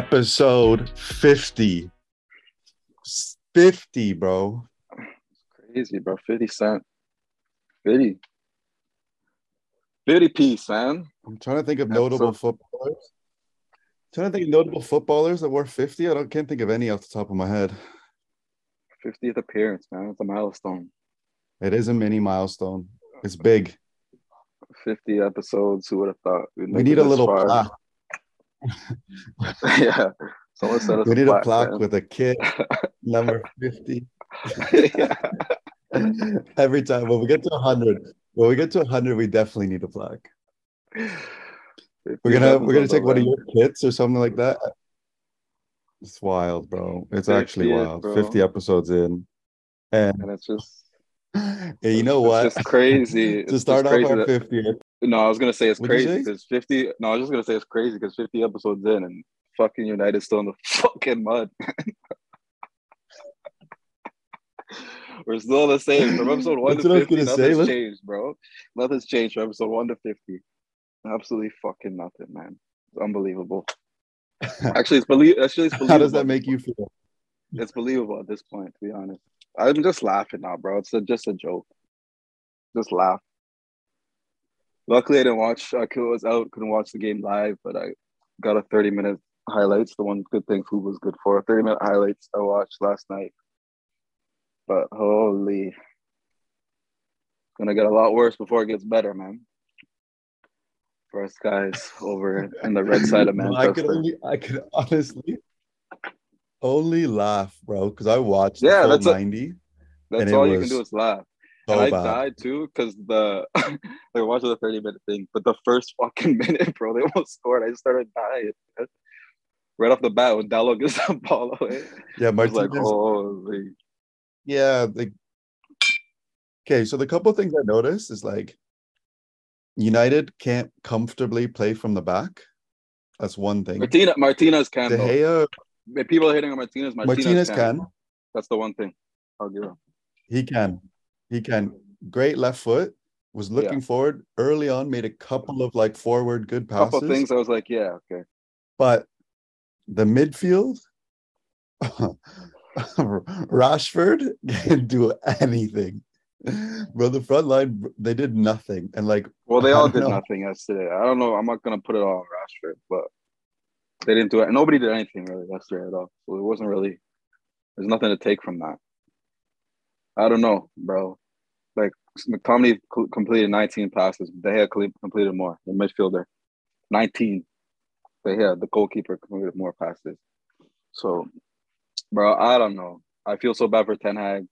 episode 50. 50, bro. Crazy, bro. 50 cent. 50. 50 piece, man. I'm trying to think of notable footballers. i trying to think of notable footballers that were 50. I don't can't think of any off the top of my head. 50th appearance, man. It's a milestone. It is a mini milestone. It's big. 50 episodes. Who would have thought? We need a little plaque. yeah. Someone said we need a plaque with a kid number 50. yeah. Every time when we get to 100, when we get to 100, we definitely need a plaque. We're gonna we're gonna take one of your kits or something like that. It's wild, bro. It's actually wild. 50 episodes in. And, and it's just yeah, you know what? It's crazy. to start off our 50th. No, I was gonna say it's What'd crazy because 50. No, I was just gonna say it's crazy because 50 episodes in and fucking United still in the fucking mud. We're still the same from episode one to 50. Nothing's say. changed, bro. Nothing's changed from episode one to 50. Absolutely fucking nothing, man. It's unbelievable. Actually, it's, believe. actually, it's believable. How does that make you feel? It's believable at this point, to be honest. I'm just laughing now, bro. It's a, just a joke. Just laugh. Luckily, I didn't watch. Uh, I was out, couldn't watch the game live, but I got a 30 minute highlights. The one good thing food was good for 30 minute highlights I watched last night. But holy, gonna get a lot worse before it gets better, man. For us guys over in the red side of Manchester. I could only, I could honestly only laugh, bro, because I watched yeah, that's 90. A, that's all you can do is laugh. So and I died too because the they watching the 30 minute thing, but the first fucking minute, bro, they almost scored. I just started dying. Right off the bat when Dalot gets the ball away. Yeah, Martinez. like, holy. Yeah, like okay, so the couple things I noticed is like United can't comfortably play from the back. That's one thing. Martina Martinez can. De Gea, people are hitting on Martinez. Martinez, Martinez can. can. That's the one thing. I'll give him. He can. He can. Great left foot. Was looking yeah. forward early on. Made a couple of like forward good passes. Couple of things. I was like, yeah, okay. But the midfield, Rashford can do anything. Bro, the front line, they did nothing. And like, well, they all did know. nothing yesterday. I don't know. I'm not gonna put it all on Rashford, but they didn't do it. Nobody did anything really yesterday at all. So it wasn't really. There's nothing to take from that. I don't know, bro. McTominay completed 19 passes. They had completed more. The midfielder, 19. They had the goalkeeper completed more passes. So, bro, I don't know. I feel so bad for Ten Hag.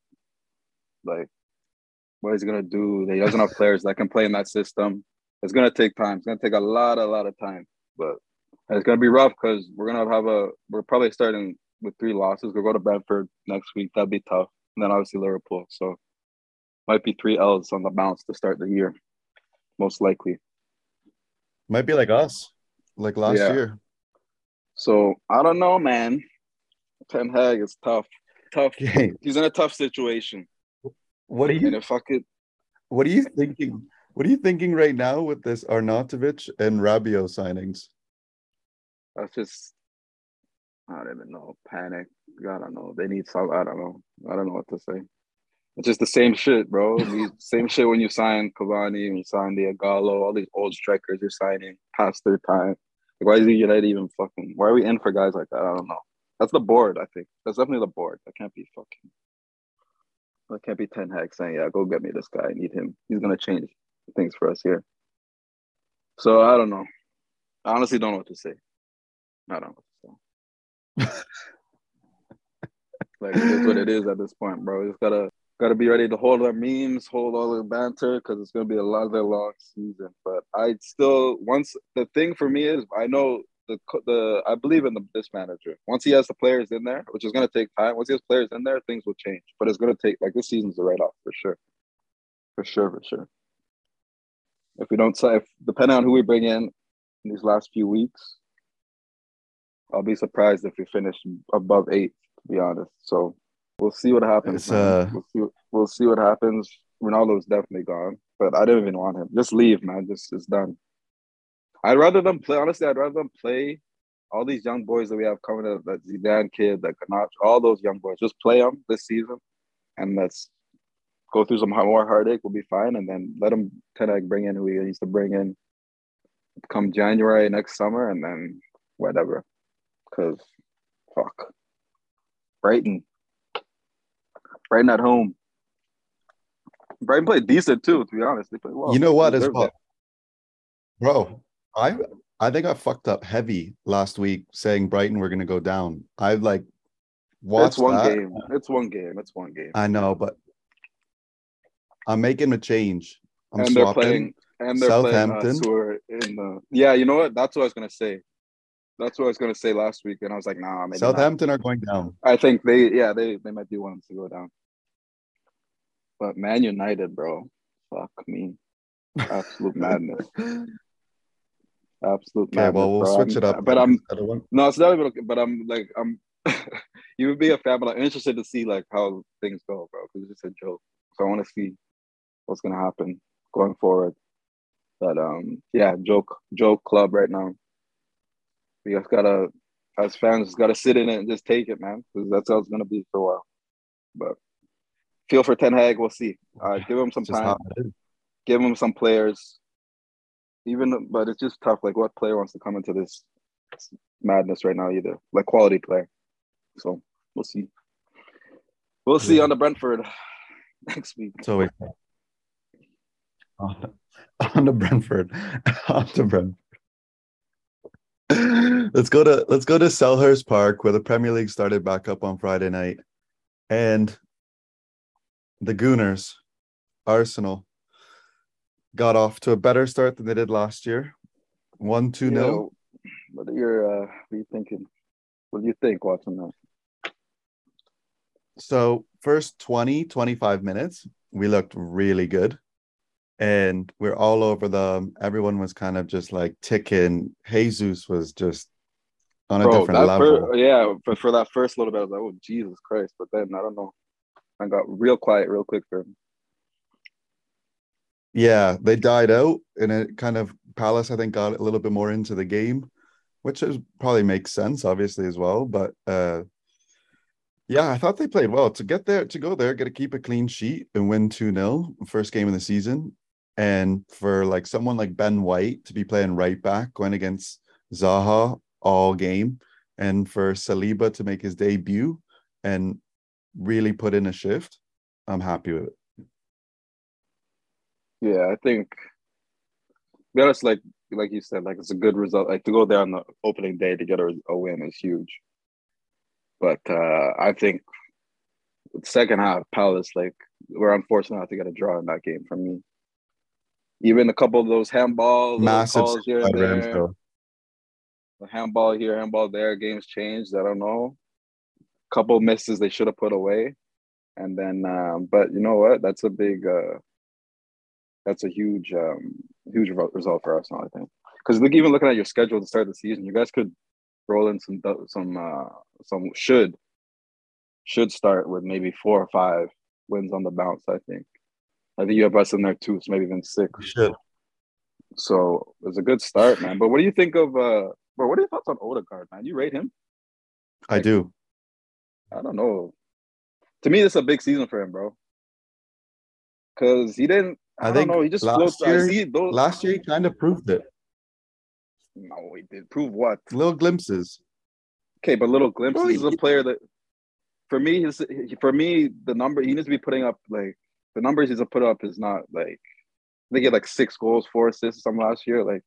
Like, what he's gonna do? He doesn't have players that can play in that system. It's gonna take time. It's gonna take a lot, a lot of time. But it's gonna be rough because we're gonna have a. We're probably starting with three losses. We'll go to Brentford next week. That'd be tough and then obviously Liverpool. So might be three L's on the bounce to start the year, most likely. Might be like us, like last yeah. year. So I don't know, man. Ten Hag is tough. Tough. Okay. He's in a tough situation. What are you? And if I what are you thinking? What are you thinking right now with this Arnautovic and Rabiot signings? That's just I don't even know. Panic. I don't know. They need some. I don't know. I don't know what to say. It's just the same shit, bro. same shit when you sign Cavani, when you sign all these old strikers you're signing past their time. Like, why is the United even fucking? Why are we in for guys like that? I don't know. That's the board. I think that's definitely the board. That can't be fucking. That can't be Ten Hag saying, "Yeah, go get me this guy. I need him. He's gonna change things for us here." So I don't know. I honestly don't know what to say. I don't know. like it's what it is at this point, bro. Just gotta gotta be ready to hold our memes, hold all the banter, because it's gonna be a lot another long season. But I still once the thing for me is I know the the I believe in the, this manager. Once he has the players in there, which is gonna take time. Once he has players in there, things will change. But it's gonna take like this season's a write off for sure, for sure, for sure. If we don't, if depending on who we bring in in these last few weeks, I'll be surprised if we finish above eight, to be honest. So we'll see what happens. Uh... We'll, see, we'll see what happens. Ronaldo's definitely gone, but I didn't even want him. Just leave, man. Just it's done. I'd rather them play. Honestly, I'd rather them play all these young boys that we have coming up, that Zidane kid, that Garnacho, all those young boys, just play them this season, and let's go through some more heartache. We'll be fine, and then let him Ten Hag bring in who he needs to bring in come January next summer, and then whatever. Because fuck, Brighton, Brighton at home. Brighton played decent too, to be honest. They played well. You know what as well, bro? I I think I fucked up heavy last week saying Brighton were gonna go down. I like watched It's one that. game. It's one game. It's one game. I know, but I'm making a change. I'm and they're playing and they're playing uh, Southampton. In the yeah. You know what? That's what I was gonna say. That's what I was gonna say last week, and I was like, nah, maybe not. Southampton are going down. I think they yeah they they might be wanting to go down. But Man United, bro, fuck me, absolute madness, absolute Okay, madness. well we'll bro. switch I'm- it up. But I'm no, it's not even. okay, But I'm like I'm. you would be a fan, but I'm interested to see like how things go, bro. Because it's just a joke. So I want to see what's gonna happen going forward. But um, yeah, joke joke club right now. We just gotta, as fans, just gotta sit in it and just take it, man. Because that's how it's gonna be for a while. But feel for Ten Hag, we'll see. Uh, give him some time how it is. give him some players. Even, but it's just tough. Like, what player wants to come into this madness right now? Either like quality player. So we'll see. We'll see Yeah. on the Brentford next week. So always on, on to Brentford. on to Brentford. let's go to let's go to Selhurst Park where the Premier League started back up on Friday night. And the Gooners, Arsenal, got off to a better start than they did last year. One, two nil. Yeah, What are your? Uh, what are you thinking? What do you think watching that? So first 20, 25 minutes, we looked really good. And we're all over them. Everyone was kind of just like ticking. Jesus was just on a Bro, different level. fir- yeah, but for that first little bit, I was like, "Oh Jesus Christ!" But then I don't know. I got real quiet real quick for him. yeah, they died out, and it kind of Palace, I think, got a little bit more into the game, which is probably makes sense, obviously, as well. But uh yeah, I thought they played well to get there, to go there, get to keep a clean sheet and win 2 0, first game of the season. And for like someone like Ben White to be playing right back, going against Zaha all game, and for Saliba to make his debut and really put in a shift, I'm happy with it. Yeah, I think. Be honest, like like you said, like it's a good result. Like to go there on the opening day to get a, a win is huge. But uh I think the second half, Palace like we're unfortunate not to get a draw in that game for me. Even a couple of those handball little Massive calls here and there, the handball here, handball there. Games changed. I don't know. Couple misses they should have put away, and then. Um, but you know what? That's a big. Uh, that's a huge, um, huge result for Arsenal. I think because look, even looking at your schedule to start the season, you guys could roll in some some uh, some should should start with maybe four or five wins on the bounce. I think. I think you have us in there too, so maybe even six. We should. So it's a good start, man. But what do you think of uh bro, what are your thoughts on Odegaard, man? You rate him? I do. I don't know. To me, this is a big season for him, bro. Cause he didn't I, I don't think know, he just last floats. Year- those Last year, he kind of proved it. No, he did prove what? Little glimpses. Okay, but little glimpses Bro, is a player that for me, his for me, the number he needs to be putting up like the numbers he's put up is not like they get like six goals, four assists some last year. Like,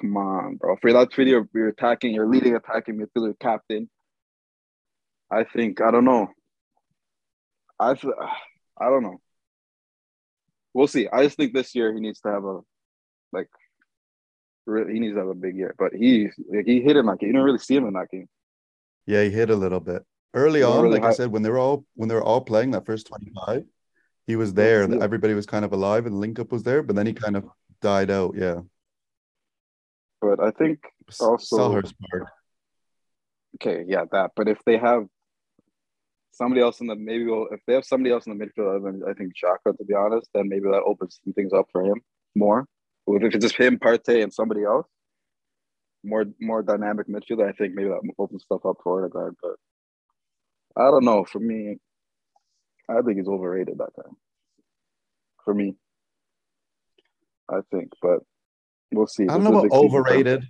come on, bro. For that video, you're attacking, you're leading attacking midfielder captain. I think I don't know. I th- I don't know. We'll see. I just think this year he needs to have a like really, he needs to have a big year. But he like, he hit him like you didn't really see him in that game. Yeah, he hit a little bit early on. really like I said, when they were all when they were all playing that first twenty five, he was there. Yeah. Everybody was kind of alive, and link up was there. But then he kind of died out. Yeah. But I think Also- Selhurst okay, yeah, that. But if they have somebody else in the maybe we'll, if they have somebody else in the midfield, other than I think Xhaka, to be honest, then maybe that opens some things up for him more. But if it's just him, Partey, and somebody else, more more dynamic midfielder, I think maybe that opens stuff up for Odegaard. But I don't know. For me, I think he's overrated that time. For me, I think, but we'll see. I don't know about overrated.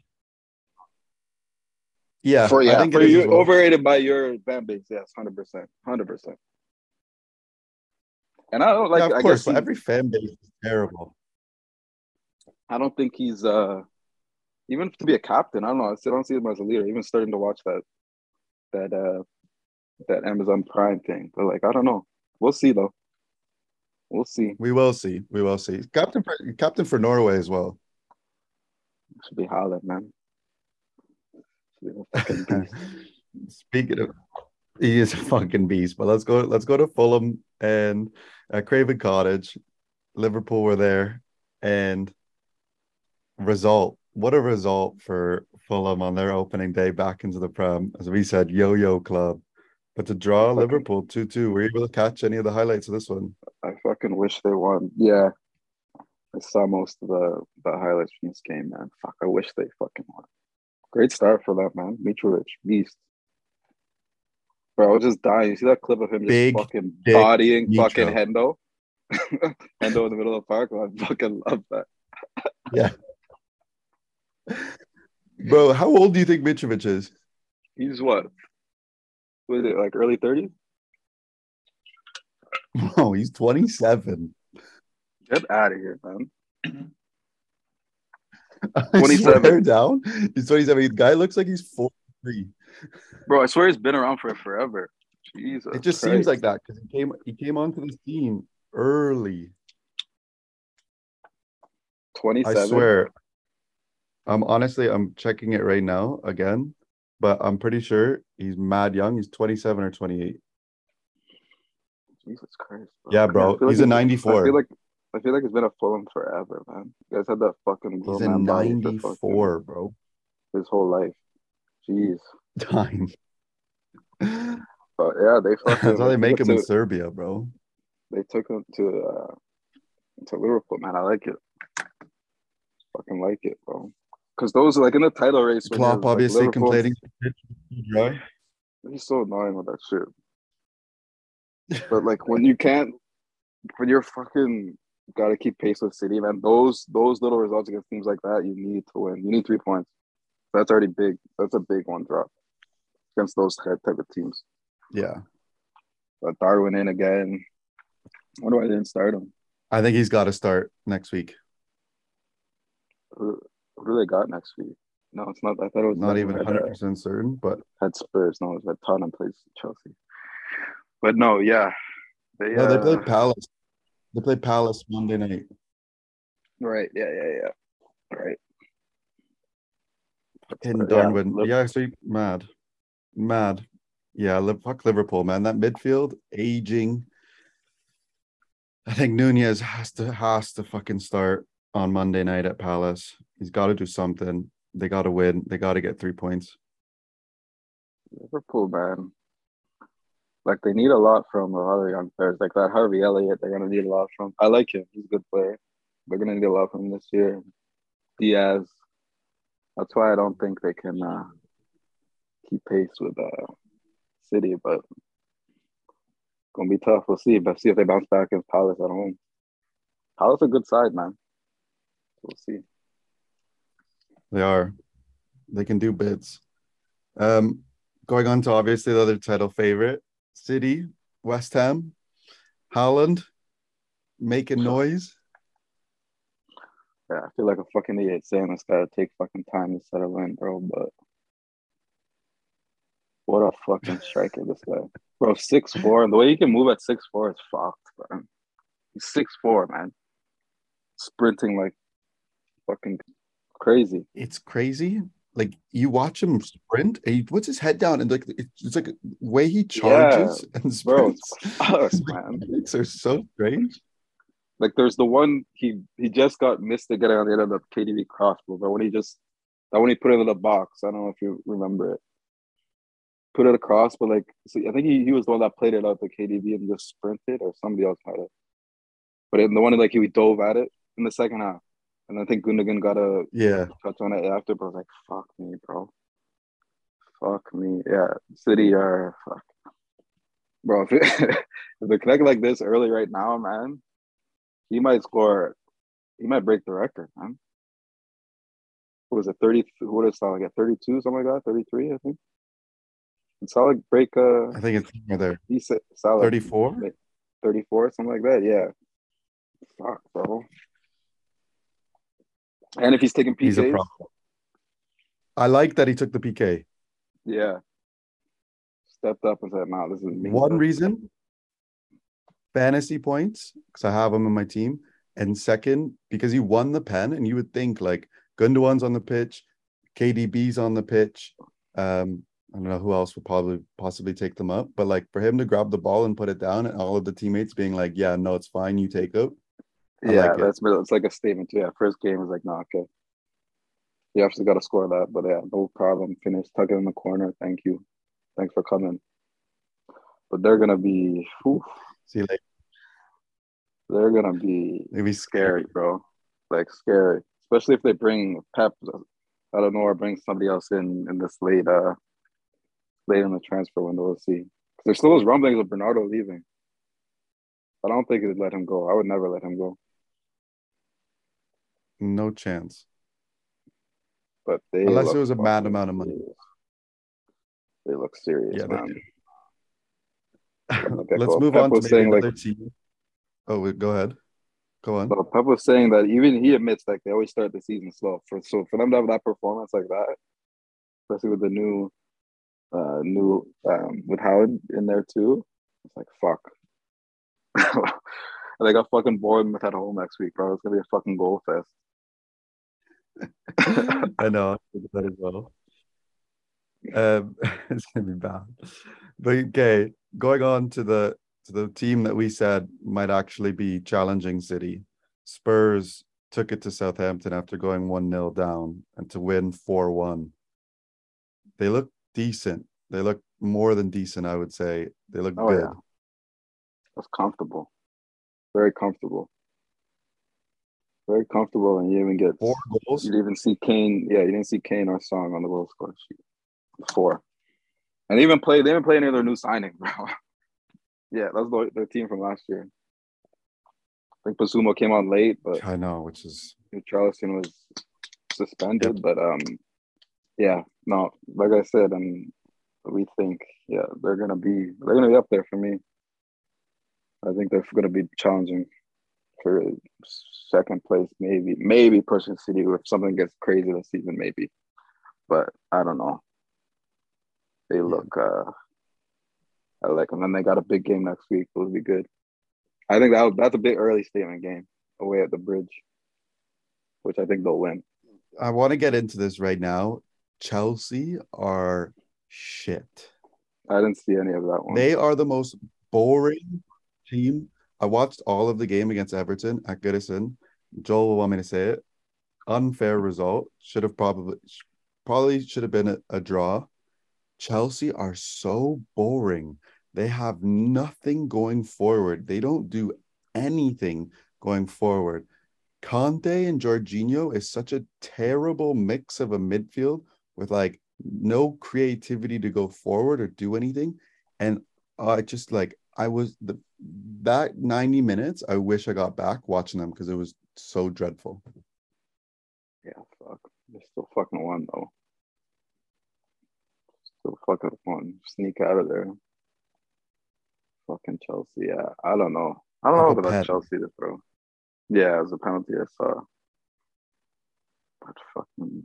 Yeah, for yeah, I think for you, well. overrated by your fan base. Yes, hundred percent, hundred percent. And I don't like. yeah, of I course, guess he- every fan base is terrible. I don't think he's uh even to be a captain. I don't know. I still don't see him as a leader. Even starting to watch that that uh that Amazon Prime thing, but like I don't know. We'll see though. We'll see. We will see. We will see. Captain for, captain for Norway as well. Should be Haaland, man. A fucking beast. Speaking of, he is a fucking beast. But let's go. Let's go to Fulham and uh, Craven Cottage. Liverpool were there, and result. What a result for Fulham on their opening day back into the Prem. As we said, yo-yo club. But to draw Fucking- Liverpool two-two, were you able to catch any of the highlights of this one? I fucking wish they won. Yeah. I saw most of the, the highlights from this game, man. Fuck, I wish they fucking won. Great start for that, man. Mitrovic, beast. Bro, I was just dying. You see that clip of him just Big fucking bodying Mitro. fucking Hendo? Hendo in the middle of the park. I fucking love that. Yeah, bro, how old do you think Mitrovic is? He's what? Was it like early 30s? Oh, he's 27. Get out of here, man. I 27. swear down. He's 27. The guy looks like he's 43. Bro, I swear he's been around for forever. Jesus. It just Christ. seems like that because he came he came onto the scene early. 27. I swear. I'm honestly I'm checking it right now again, but I'm pretty sure he's mad young. He's 27 or 28. Jesus Christ. Yeah, I bro. He's a I 94. feel like I feel like it's been a Fulham forever, man. You guys had that fucking He's grown a man body for fucking 94, bro. his whole life. Jeez. Time. But yeah, they fucking That's how they make him it in Serbia, bro. they took him to uh to Liverpool, man. I like it. Fucking like it, bro. Because those are like in the title race. Klopp you're, like, obviously complaining. He's so annoying with that shit. But like when you can't, when you're fucking got to keep pace with City, man. Those those little results against teams like that, you need to win. You need three points. That's already big. That's a big one drop against those type of teams. Yeah. But Darwin in again. I wonder why they didn't start him. I think he's got to start next week. Who, who do they got next week? No, it's not. I thought it was Not even 100% certain, but had Spurs. No, it was at Tottenham plays Chelsea. But no, yeah, they no, they uh, played Palace. They played Palace Monday night. right. Yeah, yeah, yeah. Right. in Yeah, Darwin. Liv- Yeah, so mad, mad. Yeah, fuck Liverpool, man. That midfield aging. I think Nunez has to has to fucking start on Monday night at Palace. He's got to do something. They got to win. They got to get three points. Liverpool, man. Like they need a lot from a lot of young players, like that Harvey Elliott. They're gonna need a lot from. I like him; he's a good player. They're gonna need a lot from this year. Diaz. That's why I don't think they can uh, keep pace with uh, City, but gonna be tough. We'll see. But see if they bounce back against Palace at home. Palace a good side, man. We'll see. They are. They can do bits. Um, going on to obviously the other title favorite, City, West Ham, Haaland, making noise. Yeah, I feel like a fucking idiot saying this gotta take fucking time to settle in, bro. But what a fucking striker this guy, bro. Six four, the way he can move at six four is fucked, man. He's six four, man. Sprinting like fucking crazy. It's crazy. Like you watch him mm. sprint, and he puts his head down, and like it's, it's like the way he charges and Bro, sprints. it's man. mechanics are so strange. Like there's the one he he just got missed to get on the end of the KDB cross. But when he just that when he put it in the box, I don't know if you remember it. Put it across, but like see, I think he, he was the one that played it out the KDB and just sprinted, or somebody else might have. But in the one like he dove at it in the second half, And I think Gundogan got a Yeah. touch on it after, but I was like, fuck me, bro. Fuck me. Yeah. City are fuck. Bro, if, it, if they connect like this early right now, man, he might score he might break the record, man. What was it, 30? What did Salah get? 32, something like that? 33, I think. Did Salah break uh I think it's there. he said Salah 34? 34, something like that. Yeah. Fuck, bro. And if he's taking PKs, He's a problem. I like that he took the PK. yeah. Stepped up and said, nah, this is me. One reason, fantasy points, because I have him in my team. And second, because he won the pen, and you would think like Gundogan's on the pitch, KDB's on the pitch. Um, I don't know who else would probably possibly take them up, but like for him to grab the ball and put it down, and all of the teammates being like, "Yeah, no, it's fine, you take it." I yeah, like that's it's like a statement. too. Yeah, first game is like, nah, okay. You actually got to score that, but yeah, no problem. Finish, tuck it in the corner. Thank you, thanks for coming. But they're gonna be, whew, See, like they're gonna be maybe scary, bro. Like scary, especially if they bring Pep out of nowhere, bring somebody else in in this late, uh, late in the transfer window. We'll see. 'Cause there's still those rumblings of Bernardo leaving. I don't think they'd let him go. I would never let him go. No chance. But they Unless it was a mad fucking amount of money. serious. They look serious, Yeah, man. Let's move Pep on to saying, like- team. Oh, wait, go ahead. Go on. So Pep was saying that even he admits like they always start the season slow. For so for them to have that performance like that, especially with the new uh new um with Howard in there too, it's like fuck. and they got fucking Bournemouth at home next week, bro. It's gonna be a fucking goal fest. I know I did that as well. Um, it's gonna be bad. But okay, going on to the to the team that we said might actually be challenging City. Spurs took it to Southampton after going 1-0 down and to win 4-1. They look decent. They look more than decent, I would say. They look Oh, good. yeah. That's comfortable. Very comfortable. Very comfortable, and you even get Four goals. You didn't even see Kane. Yeah, you didn't see Kane or Son on the goal score sheet. Four. And they even play. They even play any of their new signing, bro. yeah, that's the, their team from last year. I think Bissouma came on late, but I know, which is Richarlison was suspended. But um, yeah, no, like I said, and we think, yeah, they're gonna be they're gonna be up there for me. I think they're gonna be challenging for second place, maybe, maybe pushing City if something gets crazy this season, maybe. But I don't know. They look uh I like them. And they got a big game next week. It'll be good. I think that that's a big early statement game away at the bridge, which I think they'll win. I want to get into this right now. Chelsea are shit. I didn't see any of that one. They are the most boring team. I watched all of the game against Everton at Goodison. Joel will want me to say it. Unfair result. Should have probably probably should have been a, a draw. Chelsea are so boring. They have nothing going forward. They don't do anything going forward. Kante and Jorginho is such a terrible mix of a midfield with like no creativity to go forward or do anything. And I just like I was the that 90 minutes, I wish I got back watching them because it was so dreadful. Yeah, fuck. They still fucking won though. Still fucking won. Sneak out of there. Fucking Chelsea. Yeah, I don't know. I don't know Have if a that's pen. Chelsea to throw. Yeah, it was a penalty I saw. But fucking,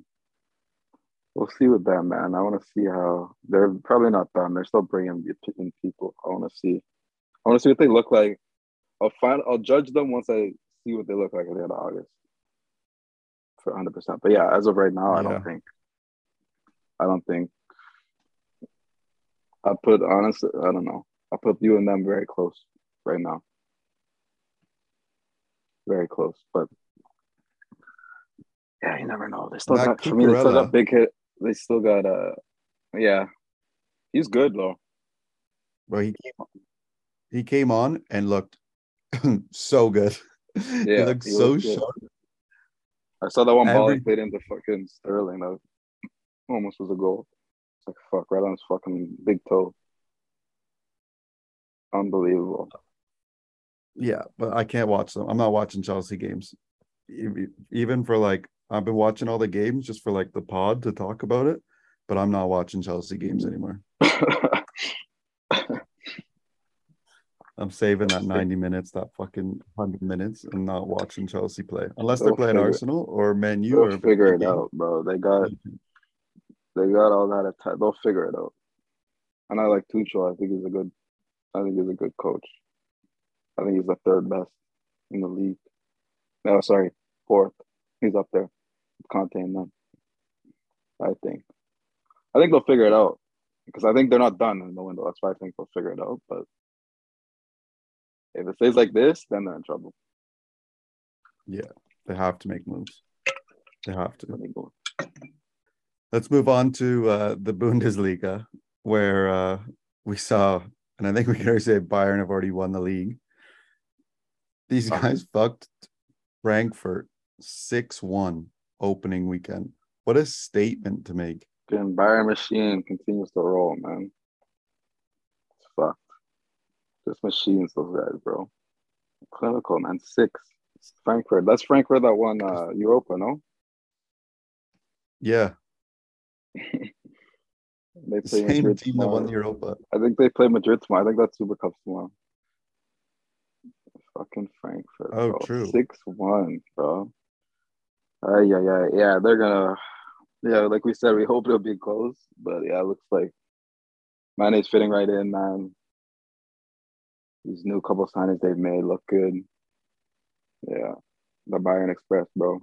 we'll see with them, man. I want to see how they're probably not done. They're still bringing in people. I want to see. I want to see what they look like. I'll find. I'll judge them once I see what they look like at the end of August. For 100. percent But yeah, as of right now, I don't think. I don't think. I put honestly, I don't know. I put you and them very close right now. Very close, but yeah, you never know. They still got for me. They still Cucurella- got big hit. They still got uh, yeah, he's good though. Where he came on, he came on and looked so good. he Yeah, looked he so looked sharp. I saw that one ball he played into fucking Sterling. That almost was a goal. It's like fuck, right on his fucking big toe. Unbelievable. Yeah, but I can't watch them. I'm not watching Chelsea games. Even for like I've been watching all the games just for like the pod to talk about it, but I'm not watching Chelsea games anymore. I'm saving that 90 minutes, that fucking 100 minutes, and not watching Chelsea play unless they're They'll playing figure- Arsenal or Man U They'll or figure it out, bro. They got they got all that attack. They'll figure it out. And I like Tuchel. I think he's a good. I think he's a good coach. I think he's the third best in the league. No, sorry, fourth. He's up there. Conte and them. I think. I think they'll figure it out because I think they're not done in the window. That's why I think they'll figure it out. But if it stays like this, then they're in trouble. Yeah, they have to make moves. They have to. Let me go. Let's move on to uh, the Bundesliga, where uh, we saw, and I think we can already say Bayern have already won the league. These Oh. guys fucked Frankfurt 6 1 opening weekend. What a statement to make. The Bayern machine continues to roll, man. Fucked. Just machines, those guys, bro. Clinical, man. Six. Frankfurt. That's Frankfurt that won uh, Europa, no? Yeah, They the play same Madrid team that won Europa. I think they play Madrid tomorrow. I think that's Super Cup tomorrow. Fucking Frankfurt. Oh, bro. true. Six one, bro. Uh, yeah, yeah, yeah. They're gonna, yeah. Like we said, we hope it'll be close, but yeah, it looks like Mane's fitting right in, man. These new couple signings they've made look good. Yeah, the Bayern Express, bro.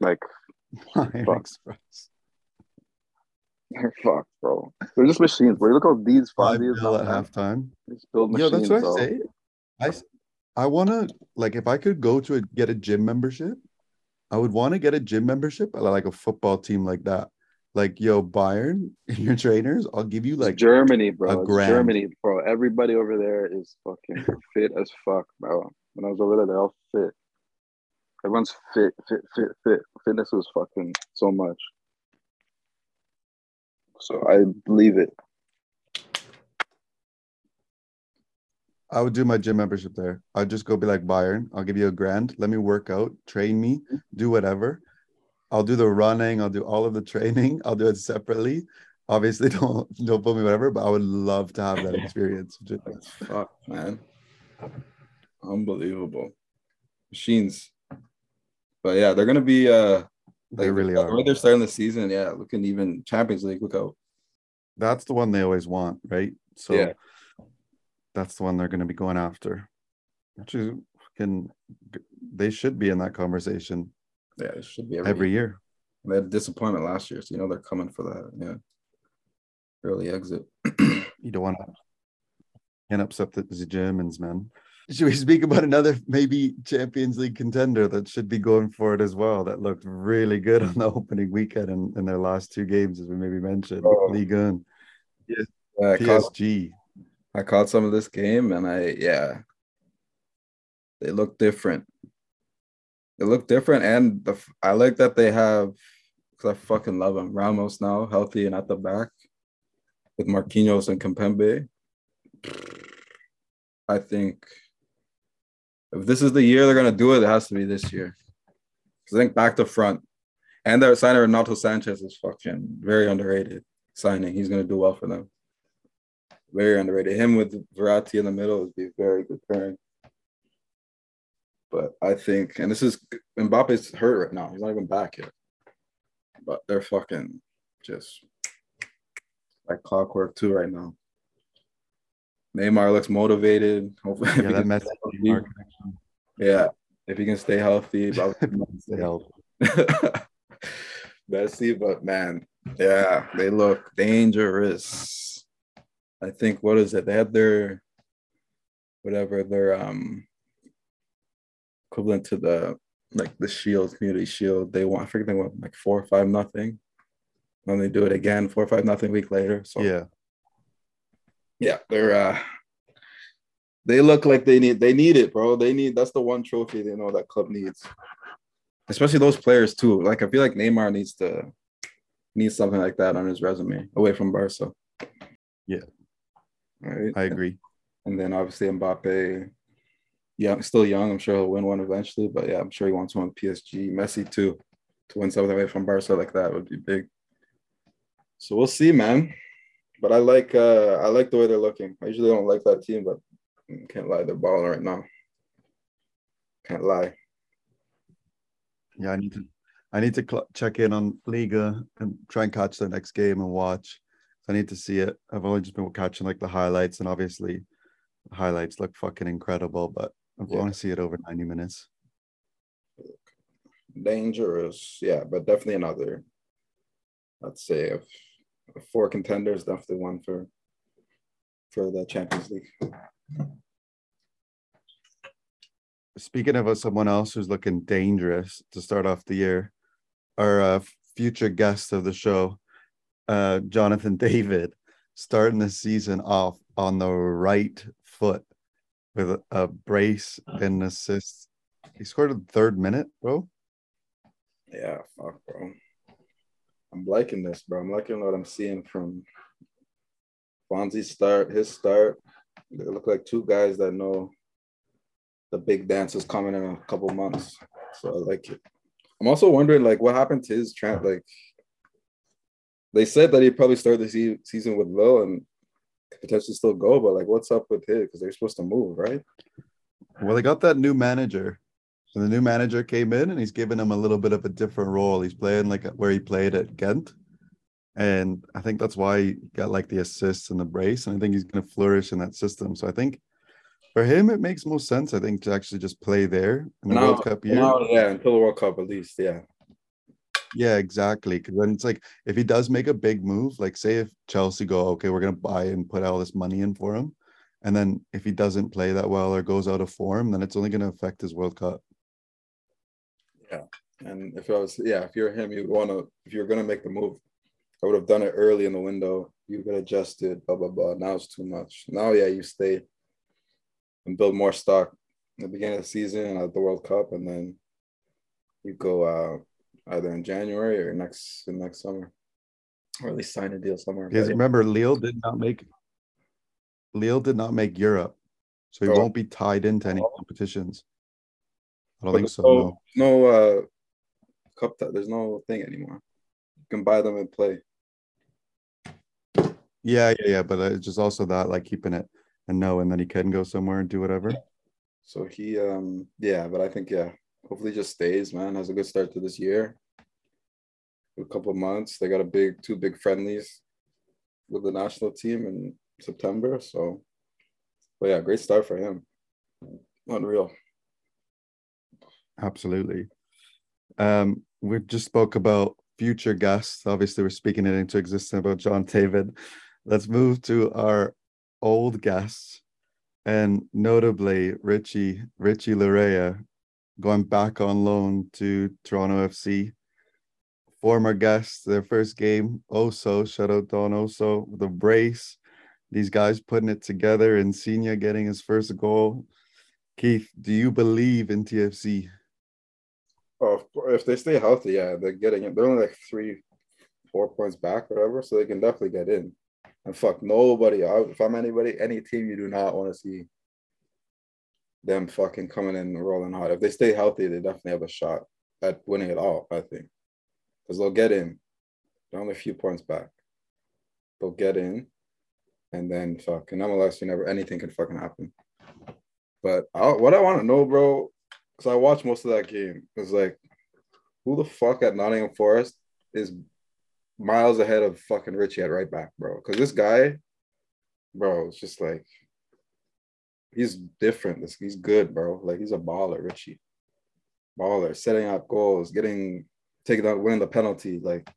Like Bayern Fuck. Express. they're fucked, bro. They're just machines, bro. You look how these 5 Fonzies nil at halftime. just build Yeah, machines. that's what I bro. say. I I want to like if I could go to a, get a gym membership, I would want to get a gym membership like a football team like that. Like yo, Bayern, your trainers, I'll give you like Germany, bro. a It's grand. Germany, bro. Everybody over there is fucking fit as fuck, bro. When I was over there, they're all fit. Everyone's fit, fit, fit, fit. Fitness was fucking so much. So I believe it. I would do my gym membership there. I'd just go be like Bayern. I'll give you a grand. Let me work out, train me, mm-hmm. do whatever. I'll do the running. I'll do all of the training. I'll do it separately. Obviously, don't don't put me whatever. But I would love to have that experience. Fuck, man. Unbelievable. Machines. But yeah, they're gonna be uh They like, really the are. they're starting the season, yeah, looking even Champions League, look out. That's the one they always want, right? So Yeah. that's the one they're going to be going after. Which is fucking. They should be in that conversation Yeah, it should be every, every year. They had a disappointment last year, so you know they're coming for that. Yeah. Early exit. You don't want to can't upset the, the Germans, man. Should we speak about another maybe Champions League contender that should be going for it as well? That looked really good on the opening weekend in, in their last two games, as we maybe mentioned. Oh. League One, Yeah, I caught, PSG. I caught some of this game and I yeah. They look different. They look different, and the I like that they have because I fucking love him. Ramos now healthy and at the back with Marquinhos and Kimpembe. I think if this is the year they're gonna do it, it has to be this year. I think back to front, and their signer Renato Sanches is fucking very underrated signing. He's gonna do well for them. Very underrated. Him with Verratti in the middle would be very good pairing. But I think, and this is Mbappe's hurt right now. He's not even back yet. But they're fucking just like clockwork too right now. Neymar looks motivated. Hopefully, Yeah, that can Messi stay healthy. Neymar connection. Yeah, if he can stay healthy, Stay healthy. Messi, but man, yeah, they look dangerous. I think what is it? They had their whatever their um equivalent to the like the shield community shield. They want I forget they want like four or five nothing. Then they do it again, four or five nothing week later. So Yeah, yeah, they're uh they look like they need they need it, bro. They need that's the one trophy they know that club needs. especially those players too. Like I feel like Neymar needs to needs something like that on his resume away from Barca. Yeah. Right. I agree. And then obviously Mbappe, young, still young. I'm sure he'll win one eventually. But yeah, I'm sure he wants one with PSG. Messi too, to win something away from Barca like that would be big. So we'll see, man. But I like uh I like the way they're looking. I usually don't like that team, but can't lie, they're balling right now. Can't lie. Yeah, I need to I need to cl- check in on Liga and try and catch the next game and watch. I need to see it. I've only just been catching like the highlights, and obviously, highlights look fucking incredible. But I Yeah. want to see it over ninety minutes. Dangerous, yeah, but definitely another. I'd say of four contenders, definitely one for for the Champions League. Speaking of someone else who's looking dangerous to start off the year, our uh, future guest of the show, uh, Jonathan David, starting the season off on the right foot with a, a brace uh. and an assist. He scored a third minute, bro. Yeah, fuck, bro. I'm liking this, bro. I'm liking what I'm seeing from Fonzie's start, his start. They look like two guys that know the big dance is coming in a couple months. So I like it. I'm also wondering, like, what happened to his trend? Like, they said that he probably started the season with Lille and could potentially still go, but like, what's up with him? Because they're supposed to move, right? Well, they got that new manager. So the new manager came in and he's given him a little bit of a different role. He's playing like where he played at Ghent. And I think that's why he got like the assists and the brace. And I think he's going to flourish in that system. So I think for him, it makes most sense, I think, to actually just play there in the Now- World Cup year. Now, yeah, until the World Cup at least, yeah. Yeah, exactly. Because then it's like if he does make a big move, like say if Chelsea go, okay, we're gonna buy and put all this money in for him, and then if he doesn't play that well or goes out of form, then it's only gonna affect his World Cup. Yeah, and if I was, yeah, if you're him, you'd want to, if you're to make the move, I would have done it early in the window. You could adjust it, blah, blah, blah. Now it's too much. Now, yeah, you stay and build more stock in the beginning of the season at the World Cup, and then you go uh, either in January or next next summer, or at least sign a deal somewhere. Because remember, Lille did not make Lille did not make Europe, so he Oh. won't be tied into any competitions. I don't but think so. No, No. no uh, cup. There's no thing anymore. You can buy them and play. Yeah, yeah, yeah. But uh, it's just also that like keeping it and know, and then he can go somewhere and do whatever. So he, um, yeah, but I think yeah, hopefully just stays, man. Has a good start to this year. A couple months, they got a big two big friendlies with the national team in September. So, but yeah, great start for him. Unreal. Absolutely. Um, we just spoke about future guests. Obviously, we're speaking it into existence about John David. Let's move to our old guests, and notably Richie Richie Laryea, going back on loan to Toronto FC. Former guests, their first game, Oso, shout out Don Oso, the brace. These guys putting it together, and Senior getting his first goal. Keith, do you believe in TFC? Oh, if- they stay healthy, yeah, they're getting it. They're only like three, four points back, whatever, so they can definitely get in. And fuck nobody. If I'm anybody, any team, you do not want to see them fucking coming in and rolling hot. If they stay healthy, they definitely have a shot at winning it all. I think because they'll get in. They're only a few points back. They'll get in, and then fuck. In MLS, you never anything can fucking happen. But I, what I want to know, bro, because I watched most of that game, is like, who the fuck at Nottingham Forest is miles ahead of fucking Richie at right back, bro? Because this guy, bro, it's just like he's different. He's good, bro. Like he's a baller, Richie. Baller, setting up goals, getting taking out, winning the penalty. Like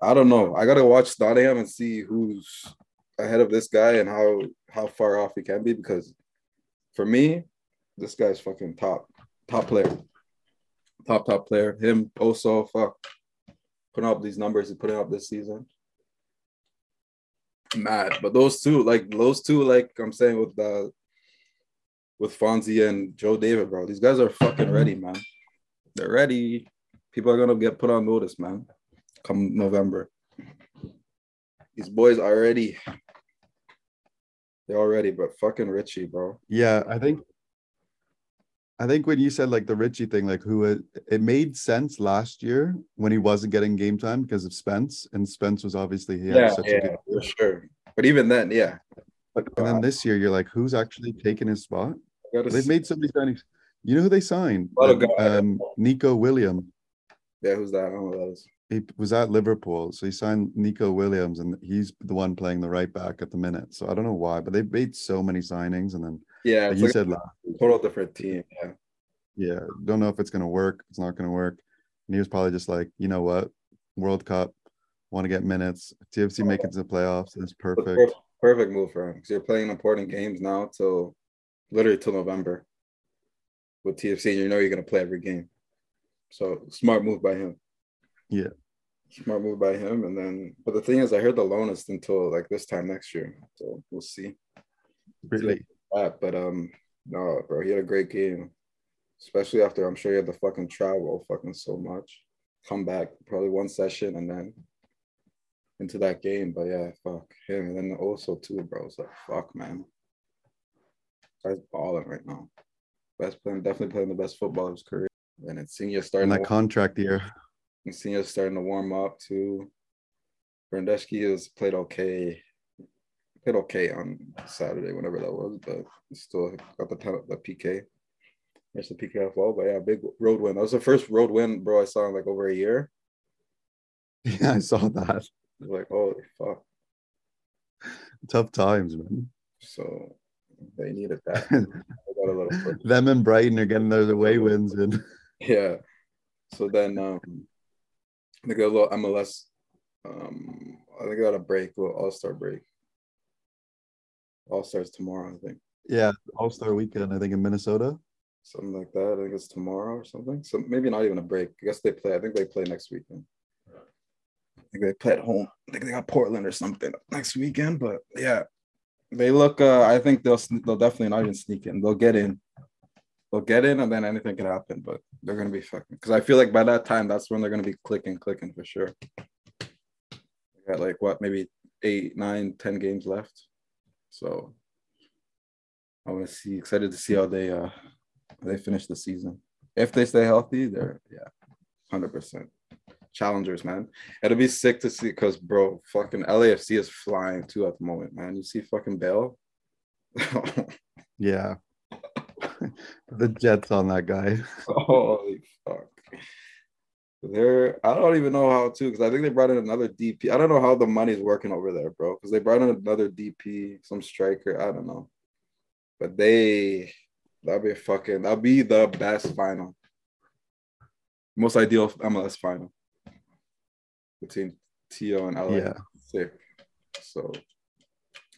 I don't know. I gotta watch Nottingham and see who's ahead of this guy and how how far off he can be. Because for me, this guy's fucking top top player, top top player. Him also fuck putting up these numbers he's putting up this season. Mad, but those two, like those two, like I'm saying with the with Fonzie and Joe David, bro. These guys are fucking ready, man. they're ready. People are gonna get put on notice, man. Come November. These boys are ready. They're all ready, but fucking Richie, bro. Yeah, I think I think when you said like the Richie thing, like who it, it made sense last year when he wasn't getting game time because of Spence, and Spence was obviously he Yeah, such a yeah, for sure. But even then, yeah. And then this year, you're like, who's actually taking his spot? They've see- made so many signings. You know who they signed? Um, Neco William. yeah, who's that? I don't know who that is. He was at Liverpool, so he signed Neco Williams, and he's the one playing the right back at the minute. So I don't know why, but they've made so many signings, and then Yeah, like you like said, last total different team. Yeah. yeah, don't know if it's gonna work. It's not gonna work. And he was probably just like, you know what, World Cup, want to get minutes. TFC make it to the playoffs. It's perfect. Per- perfect move for him because you're playing important games now till literally till November with TFC. And you know you're gonna play every game, so smart move by him. Yeah. smart move by him. And then, but the thing is, I heard the loan is until like this time next year, so we'll see Really, that. But um, no, bro, he had a great game, especially after I'm sure he had the fucking travel fucking so much. Come back probably one session and then into that game. But yeah, fuck him. And then also too, bro, it's like fuck, man. Guy's balling right now. Best playing, definitely playing the best football of his career. And it's in starting that contract year. Insigne starting to warm up too. Bernardeschi has played okay. Played okay on Saturday, whenever that was, but still got the the PK. There's the PK off wall, but yeah, big road win. That was the first road win, bro. I saw in like over a year. Yeah, I saw that. Like, holy fuck. Tough times, man. So they needed that. Got a little push. Them and Brighton are getting those away wins and Yeah. So then um they got a little MLS. Um I think they got a break, a little all-star break. All stars tomorrow, I think. Yeah, All Star Weekend. I think in Minnesota. Something like that. I think it's tomorrow or something. So maybe not even a break. I guess they play. I think they play next weekend. Think they play at home. I think they got Portland or something next weekend. But yeah, they look. Uh, I think they'll they'll definitely not even sneak in. They'll get in. They'll get in, and then anything can happen. But they're gonna be fucking. Because I feel like by that time, that's when they're gonna be clicking, clicking for sure. They got like what, maybe eight, nine, ten games left. So I want to see. Excited to see how they uh they finish the season. If they stay healthy, they're yeah, hundred percent challengers, man. It'll be sick to see because bro, fucking LAFC is flying too at the moment, man. You see fucking Bale. Yeah. the Jets on that guy. Holy fuck. They're I don't even know how to because I think they brought in another DP. I don't know how the money's working over there, bro. Because they brought in another DP, some striker. I don't know. But they that'll be fucking that'll be the best final. Most ideal MLS final between T.O. and LA. Yeah. Sick. So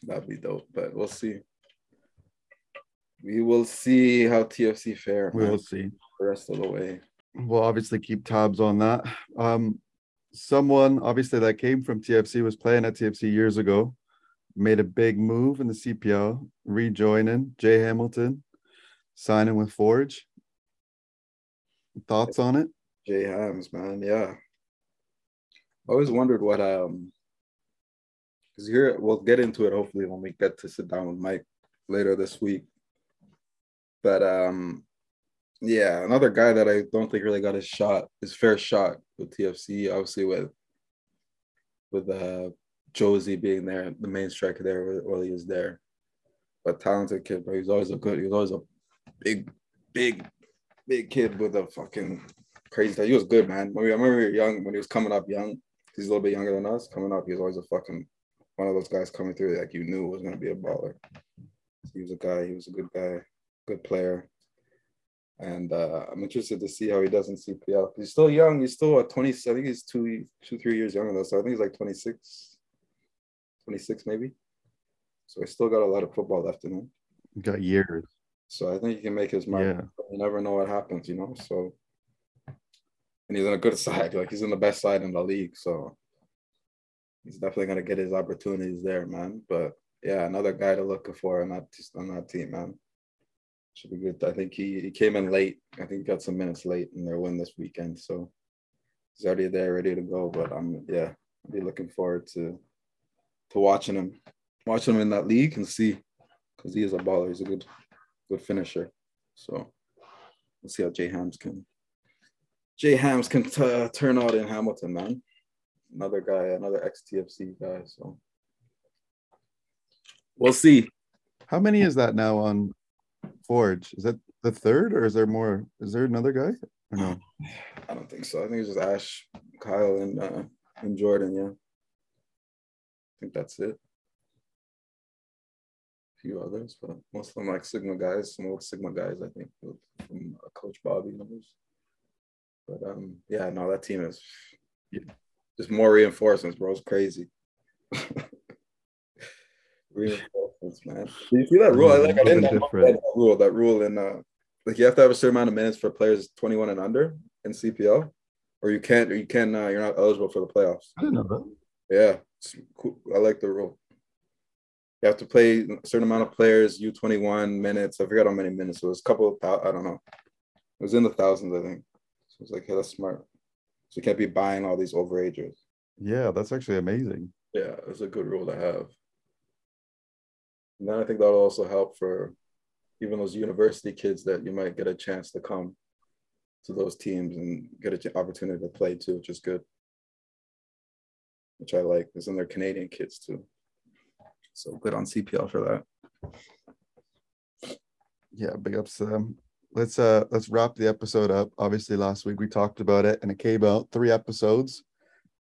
that'd be dope. But we'll see. We will see how TFC fare We will see. the rest of the way. We'll obviously keep tabs on that. Um, someone obviously that came from TFC was playing at TFC years ago, made a big move in the CPL, rejoining Jay Hamilton, signing with Forge. Thoughts on it? Jay Hams, man. Yeah. I always wondered what um because here we'll get into it hopefully when we get to sit down with Mike later this week. But um yeah, another guy that I don't think really got his shot, his fair shot with TFC, obviously with with uh Jozy being there, the main striker there while he was there. But talented kid, but he's always a good, he was always a big, big, big kid with a fucking crazy. He was good, man. When we, I remember we were young when he was coming up young. He's a little bit younger than us. Coming up, he was always a fucking one of those guys coming through like you knew was gonna be a baller. He was a guy. He was a good guy, good player. And uh, I'm interested to see how he does in CPL. He's still young. He's still at 20. I think he's two, two, three years younger than us. So I think he's like 26, 26 maybe. So he's still got a lot of football left in him. Got years. So I think he can make his mark. Yeah. You never know what happens, you know. So, and he's on a good side. Like he's on the best side in the league. So he's definitely gonna get his opportunities there, man. But yeah, another guy to look for on that on that team, man. should be good. I think he, he came in late. I think got some minutes late in their win this weekend. So he's already there, ready to go. But I'm yeah, I'll be looking forward to to watching him, watching him in that league and see because he is a baller. He's a good good finisher. So we'll see how Jay Hams can Jay Hams can t- turn out in Hamilton, man. Another guy, another ex TFC guy. So we'll see. How many is that now on Forge? Is that the third, or is there more? Is there another guy? Or no? I don't think so. I think it's just Ash, Kyle, and uh, and Jordan. Yeah, I think that's it. A few others, but most of them like Sigma guys, some old Sigma guys. I think from uh, Coach Bobby and others. But um, yeah, no, that team is just more reinforcements, bro. It's crazy. reinforcements, man. Do you see that rule? I like I didn't know that rule. That rule in uh, like you have to have a certain amount of minutes for players 21 and under in CPL, or you can't. Or you can. Uh, you're not eligible for the playoffs. I didn't know that. Yeah, cool. I like the rule. You have to play a certain amount of players, U21 minutes. I forgot how many minutes. It was a couple of, I don't know. It was in the thousands, I think. So it's like, hey, that's smart. So you can't be buying all these overagers. Yeah, that's actually amazing. Yeah, it's a good rule to have. And then I think that'll also help for even those university kids that you might get a chance to come to those teams and get an opportunity to play too, which is good. Which I like. Because then they're Canadian kids too. So good on CPL for that. Yeah, big ups to them let's uh let's wrap the episode up. Obviously, last week we talked about it, and it came out three episodes.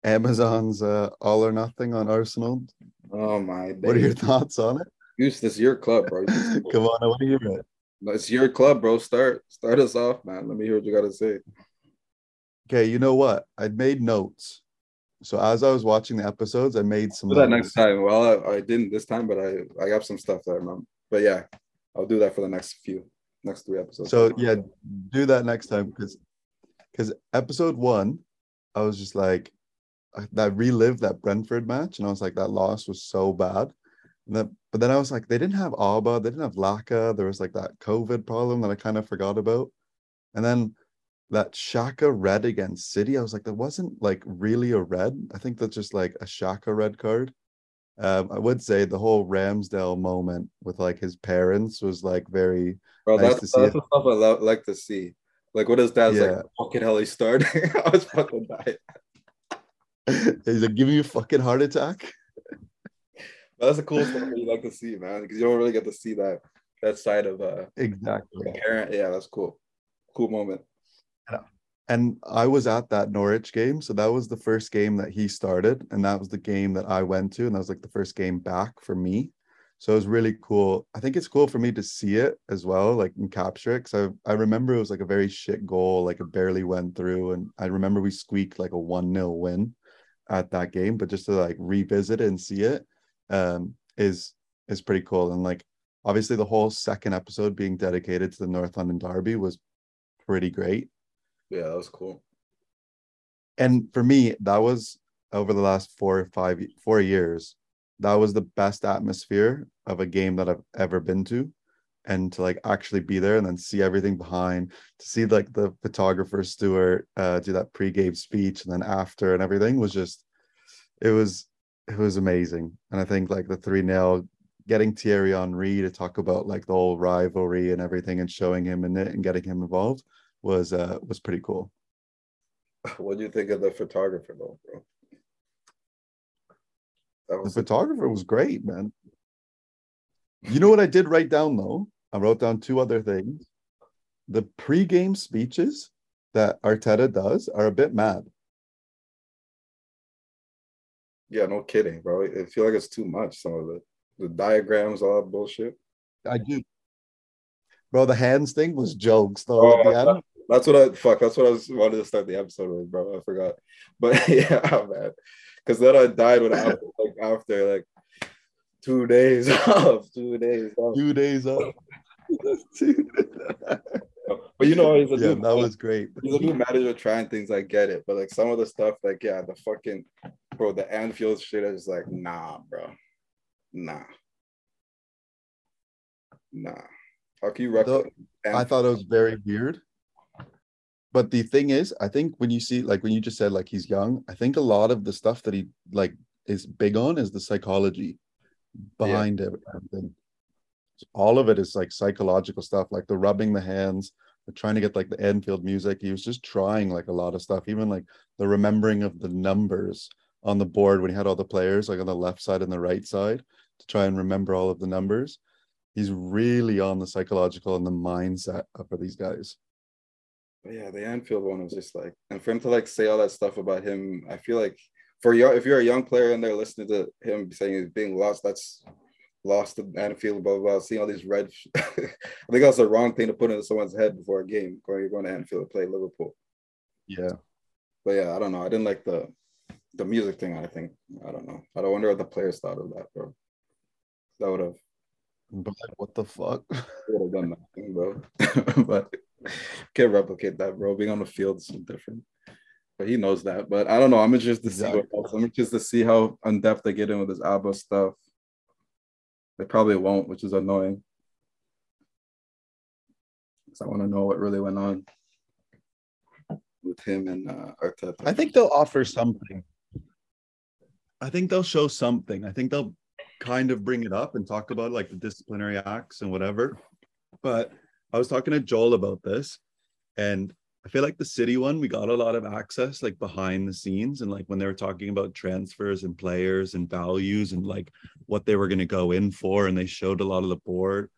Amazon's uh, All or Nothing on Arsenal. Oh my! What are your thoughts on it? Use this your club, bro. Come on, what you hear? It's your club, bro. Start start us off, man. Let me hear what you got to say. Okay, you know what? I made notes. So as I was watching the episodes, I made some. Do that next time. Well, I, I, didn't this time, but I I got some stuff that I remember. But yeah, I'll do that for the next few next three episodes. So yeah, do that next time because because episode one, I was just like, I, relived that Brentford match, and I was like, that loss was so bad. Then, but then I was like, they didn't have Auba, they didn't have Laca. There was like that COVID problem that I kind of forgot about, and then that Xhaka red against City. I was like, that wasn't like really a red. I think that's just like a Xhaka red card. Um, I would say the whole Ramsdale moment with like his parents was like very Bro, nice that's, that's the stuff I love, like to see. Like what his dad's yeah. like, fucking hell, he's starting. I was fucking dying. He's like, give me a fucking heart attack. that's a cool stuff you like to see, man, because you don't really get to see that that side of uh exactly parent. Yeah, that's cool. Cool moment. And I was at that Norwich game. So that was the first game that he started. And that was the game that I went to. And that was like the first game back for me. So it was really cool. I think it's cool for me to see it as well, like and capture it. Cause I, I remember it was like a very shit goal, like it barely went through. And I remember we squeaked like a 1 0 win at that game. But just to like revisit it and see it um, is is pretty cool. And like obviously the whole second episode being dedicated to the North London Derby was pretty great. Yeah, that was cool. And for me, that was over the last four or five four years that was the best atmosphere of a game that I've ever been to. And to like actually be there and then see everything behind, to see like the photographer Stuart uh, do that pre-game speech and then after and everything was just, it was it was amazing. And I think like the three nil, getting Thierry Henry to talk about like the whole rivalry and everything and showing him in it and getting him involved was uh was pretty cool. What do you think of the photographer though, bro? the photographer was great, man. You know what I did write down though? I wrote down two other things. The pre-game speeches that Arteta does are a bit mad. Yeah, no kidding, bro. I feel like it's too much. Some of it, the diagrams, all that bullshit. I do, bro. The hands thing was jokes though. Oh, at the end. That's what I fuck. That's what I was wanted to start the episode with, bro. I forgot, but yeah, oh, man because then I died when I like after like two days off, two days off, two days off. but you know, he's a yeah, new, that was great. He's a new manager trying things. I get it, but like some of the stuff, like yeah, the fucking bro, the Anfield shit is like nah, bro, nah, nah. How can you replicate? I thought it was very weird. But the thing is, I think when you see like when you just said like he's young, I think a lot of the stuff that he like is big on is the psychology behind it, everything. All of it is like psychological stuff, like the rubbing the hands, the trying to get like the Anfield music. He was just trying like a lot of stuff, even like the remembering of the numbers on the board when he had all the players like on the left side and the right side to try and remember all of the numbers. He's really on the psychological and the mindset for these guys. But yeah, the Anfield one was just like, and for him to like say all that stuff about him, I feel like for you, if you're a young player and they're listening to him saying he's being lost, that's lost to Anfield, blah, blah, blah. Seeing all these red, I think that's the wrong thing to put into someone's head before a game. Going, you're going to Anfield to play Liverpool. Yeah. But yeah, I don't know. I didn't like the the music thing. I think I don't know. I don't wonder what the players thought of that, bro. That would have. But like, what the fuck? Would have done nothing, bro. but can't replicate that, bro. Being on the field is different. But he knows that. But I don't know. I'm interested to exactly. see what else. I'm interested to see how in depth they get in with this Auba stuff. They probably won't, which is annoying. Because I want to know what really went on with him and uh, Arteta. I think they'll offer something. I think they'll show something. I think they'll kind of bring it up and talk about like the disciplinary acts and whatever. But I was talking to Joel about this, and I feel like the city one, we got a lot of access like behind the scenes and like when they were talking about transfers and players and values and like what they were going to go in for. And they showed a lot of the board.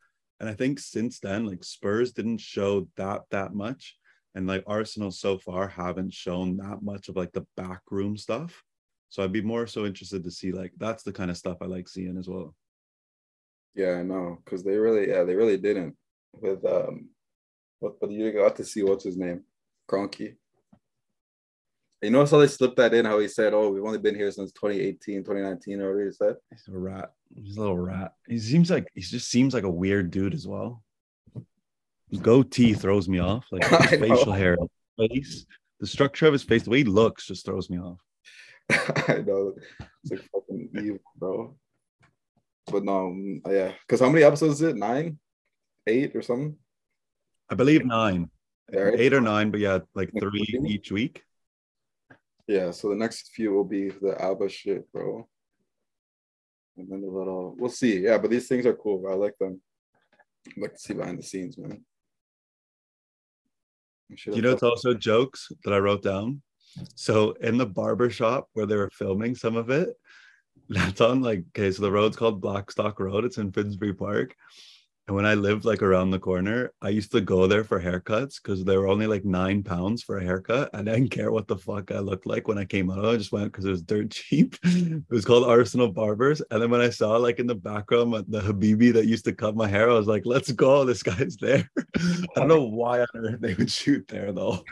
And I think since then, like Spurs didn't show that that much. And like Arsenal so far haven't shown that much of like the backroom stuff. So I'd be more so interested to see like that's the kind of stuff I like seeing as well. Yeah, I know. Cause they really, yeah, they really didn't with um what but you got to see what's his name? Kroenke. You notice how they slipped that in, how he said, Oh, we've only been here since 2018, 2019, or whatever he said. He's a rat. He's a little rat. He seems like he just seems like a weird dude as well. His goatee throws me off, like his facial hair, face, the structure of his face, the way he looks just throws me off. I know. It's like fucking evil, bro. But no, um, yeah. Because how many episodes is it? Nine? Eight or something? I believe nine. Right. Eight or nine, but yeah, like three each week. Yeah, so the next few will be the Auba shit, bro. And then the little, we'll see. Yeah, but these things are cool. Bro. I like them. I like to see behind the scenes, man. You know, it's also jokes that I wrote down. So in the barber shop where they were filming some of it, that's on like okay, so the road's called Blackstock Road. It's in Finsbury Park. And when I lived like around the corner, I used to go there for haircuts because they were only like nine pounds for a haircut. And I didn't care what the fuck I looked like when I came out. I just went because it was dirt cheap. it was called Arsenal Barbers. And then when I saw like in the background the Habibi that used to cut my hair, I was like, let's go. This guy's there. I don't know why on earth they would shoot there though.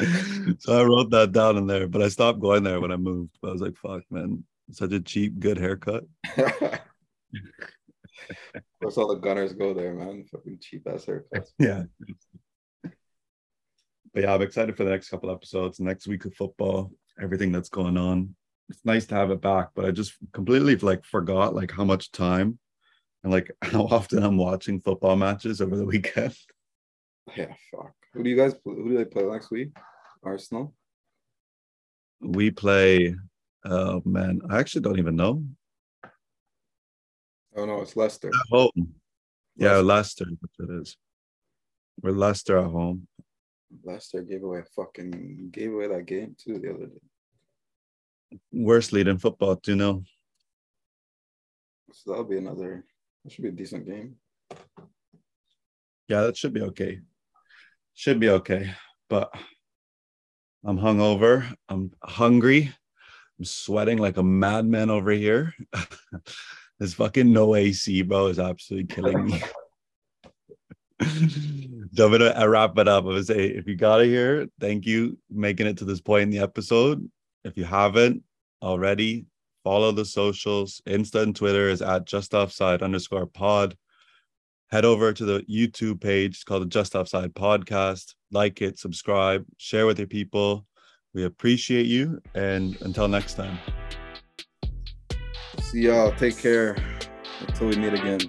so I wrote that down in there, but I stopped going there when I moved. I was like, fuck, man, such a cheap, good haircut. That's all the gunners go there, man. Fucking cheap ass haircuts. Yeah. But yeah, I'm excited for the next couple episodes, next week of football, everything that's going on. It's nice to have it back, but I just completely like forgot like how much time and like how often I'm watching football matches over the weekend. Yeah, fuck. Who do you guys who do they play next week? Arsenal. We play Oh man, I actually don't even know. Oh no, it's Leicester. At home. Yeah, Leicester. That's it is. We're Leicester at home. Leicester gave away fucking gave away that game too the other day. Worst lead in football, do you know? So that'll be another. That should be a decent game. Yeah, that should be okay. Should be okay, but I'm hungover. I'm hungry. I'm sweating like a madman over here. this fucking no AC, bro, is absolutely killing me. so I'm gonna wrap it up. I would say if you got it here, thank you making it to this point in the episode. If you haven't already, follow the socials. Insta and Twitter is at just offside underscore pod. Head over to the YouTube page. It's called the Just Offside Podcast. Like it, subscribe, share with your people. We appreciate you. And until next time. See y'all. Take care. Until we meet again.